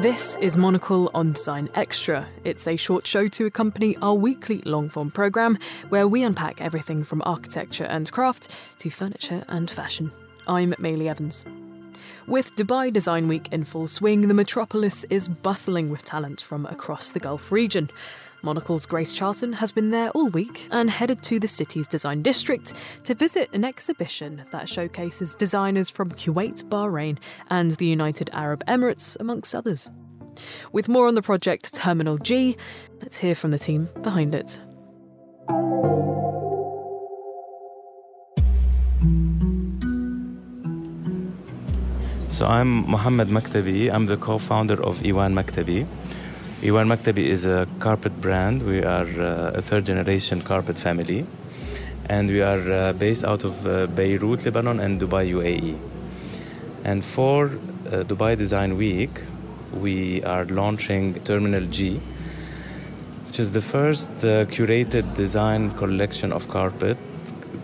This is Monocle on Design Extra. It's a short show to accompany our weekly long form programme where we unpack everything from architecture and craft to furniture and fashion. I'm Maylie Evans. With Dubai Design Week in full swing, the metropolis is bustling with talent from across the Gulf region. Monocle's Grace Charlton has been there all week and headed to the city's design district to visit an exhibition that showcases designers from Kuwait, Bahrain, and the United Arab Emirates, amongst others. With more on the project Terminal G, let's hear from the team behind it. So I'm Mohammed Maktabi. I'm the co-founder of Iwan Maktabi. Iwan Maktabi is a carpet brand. We are uh, a third generation carpet family. And we are uh, based out of uh, Beirut, Lebanon, and Dubai, UAE. And for uh, Dubai Design Week, we are launching Terminal G, which is the first uh, curated design collection of carpet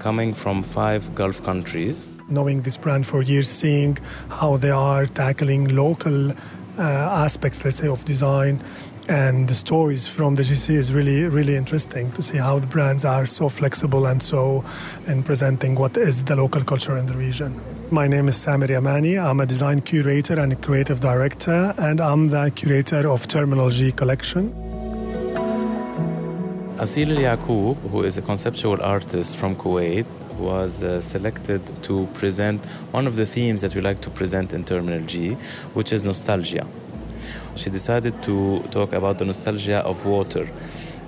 coming from five Gulf countries. Knowing this brand for years, seeing how they are tackling local Uh, aspects, let's say, of design and the stories from the GC is really, really interesting to see how the brands are so flexible and so in presenting what is the local culture in the region. My name is Samir Yamani. I'm a design curator and creative director, and I'm the curator of Terminal G collection. Asil Yaqub, who is a conceptual artist from Kuwait, was uh, selected to present one of the themes that we like to present in Terminal G, which is nostalgia. She decided to talk about the nostalgia of water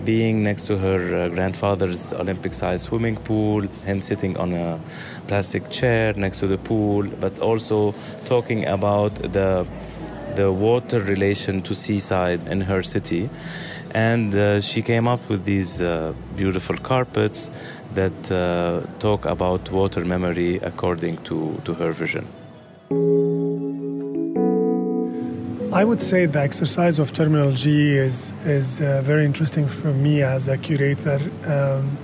being next to her uh, grandfather's Olympic sized swimming pool, him sitting on a plastic chair next to the pool, but also talking about the, the water relation to seaside in her city and uh, she came up with these uh, beautiful carpets that uh, talk about water memory according to, to her vision. I would say the exercise of Terminal G is is uh, very interesting for me as a curator um,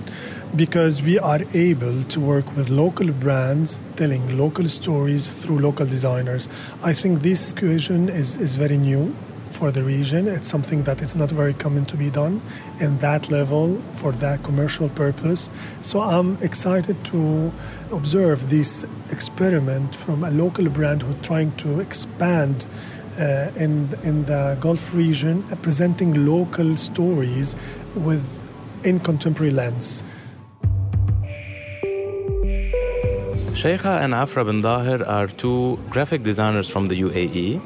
because we are able to work with local brands telling local stories through local designers. I think this equation is, is very new for the region. It's something that it's not very common to be done in that level for that commercial purpose. So I'm excited to observe this experiment from a local brand who's trying to expand uh, in in the Gulf region, uh, presenting local stories with in contemporary lens. Sheikha and Afra bin Dahir are two graphic designers from the UAE.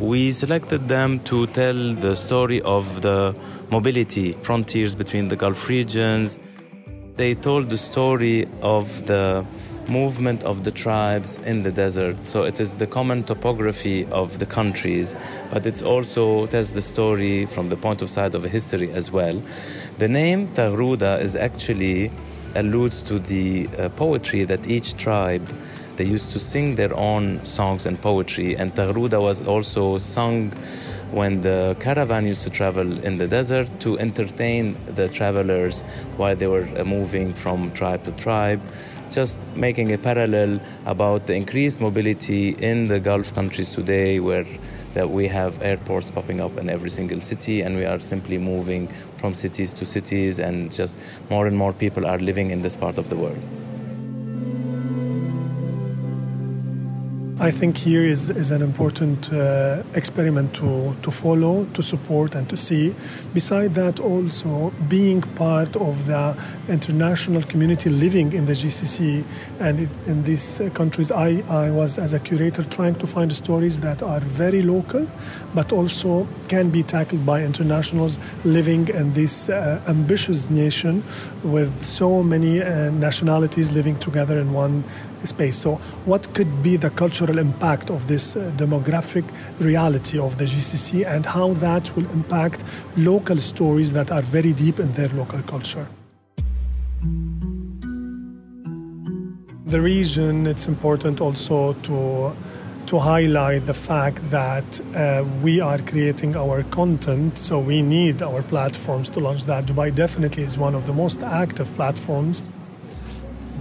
We selected them to tell the story of the mobility frontiers between the Gulf regions. They told the story of the movement of the tribes in the desert. So it is the common topography of the countries, but it also tells the story from the point of sight of history as well. The name Taghruda is actually alludes to the uh, poetry that each tribe they used to sing their own songs and poetry and Taghruda was also sung when the caravan used to travel in the desert to entertain the travelers while they were uh, moving from tribe to tribe just making a parallel about the increased mobility in the Gulf countries today, where that we have airports popping up in every single city, and we are simply moving from cities to cities, and just more and more people are living in this part of the world. I think here is, is an important uh, experiment to, to follow, to support, and to see. Beside that, also being part of the international community living in the GCC and in these countries, I, I was, as a curator, trying to find stories that are very local, but also can be tackled by internationals living in this uh, ambitious nation with so many uh, nationalities living together in one space. So, what could be the cultural impact of this uh, demographic reality of the GCC and how that will impact local stories that are very deep in their local culture? The region, it's important also to to highlight the fact that uh, we are creating our content, so we need our platforms to launch that. Dubai definitely is one of the most active platforms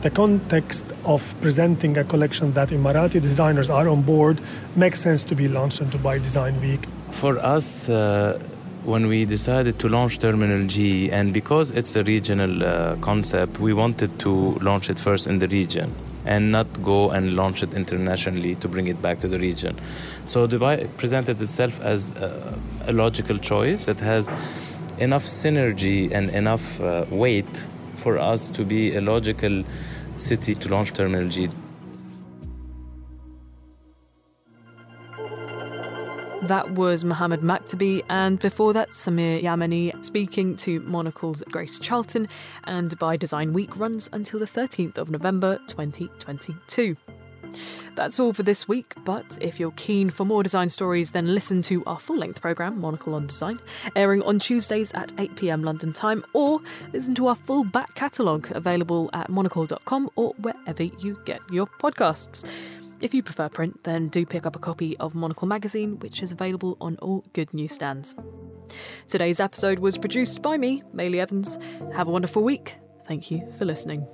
the context of presenting a collection that Emirati designers are on board makes sense to be launched in Dubai Design Week. For us, uh, when we decided to launch Terminal G, and because it's a regional uh, concept, we wanted to launch it first in the region and not go and launch it internationally to bring it back to the region. So Dubai presented itself as a, a logical choice that has enough synergy and enough uh, weight for us to be a logical city to launch Terminal G. That was Mohammed Maktabi, and before that, Samir Yamani speaking to Monocle's Grace Charlton. Dubai Design Week runs until the 13th of November 2022. That's all for this week, but if you're keen for more design stories, then listen to our full length programme, Monocle on Design, airing on Tuesdays at 8pm London time, or listen to our full back catalogue available at monocle.com or wherever you get your podcasts. If you prefer print, then do pick up a copy of Monocle magazine, which is available on all good newsstands. Today's episode was produced by me, Maylie Evans. Have a wonderful week. Thank you for listening.